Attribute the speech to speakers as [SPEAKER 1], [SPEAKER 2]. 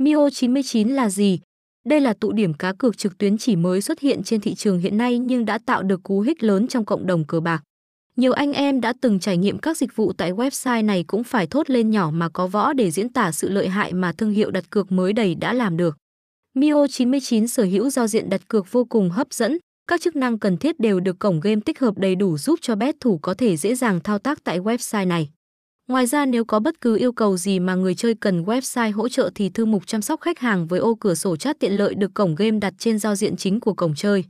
[SPEAKER 1] Mio 99 là gì? Đây là tụ điểm cá cược trực tuyến chỉ mới xuất hiện trên thị trường hiện nay nhưng đã tạo được cú hích lớn trong cộng đồng cờ bạc. Nhiều anh em đã từng trải nghiệm các dịch vụ tại website này cũng phải thốt lên nhỏ mà có võ để diễn tả sự lợi hại mà thương hiệu đặt cược mới đầy đã làm được. Mio 99 sở hữu giao diện đặt cược vô cùng hấp dẫn, các chức năng cần thiết đều được cổng game tích hợp đầy đủ giúp cho bet thủ có thể dễ dàng thao tác tại website này. Ngoài ra, nếu có bất cứ yêu cầu gì mà người chơi cần website hỗ trợ thì thư mục chăm sóc khách hàng với ô cửa sổ chat tiện lợi được cổng game đặt trên giao diện chính của cổng chơi.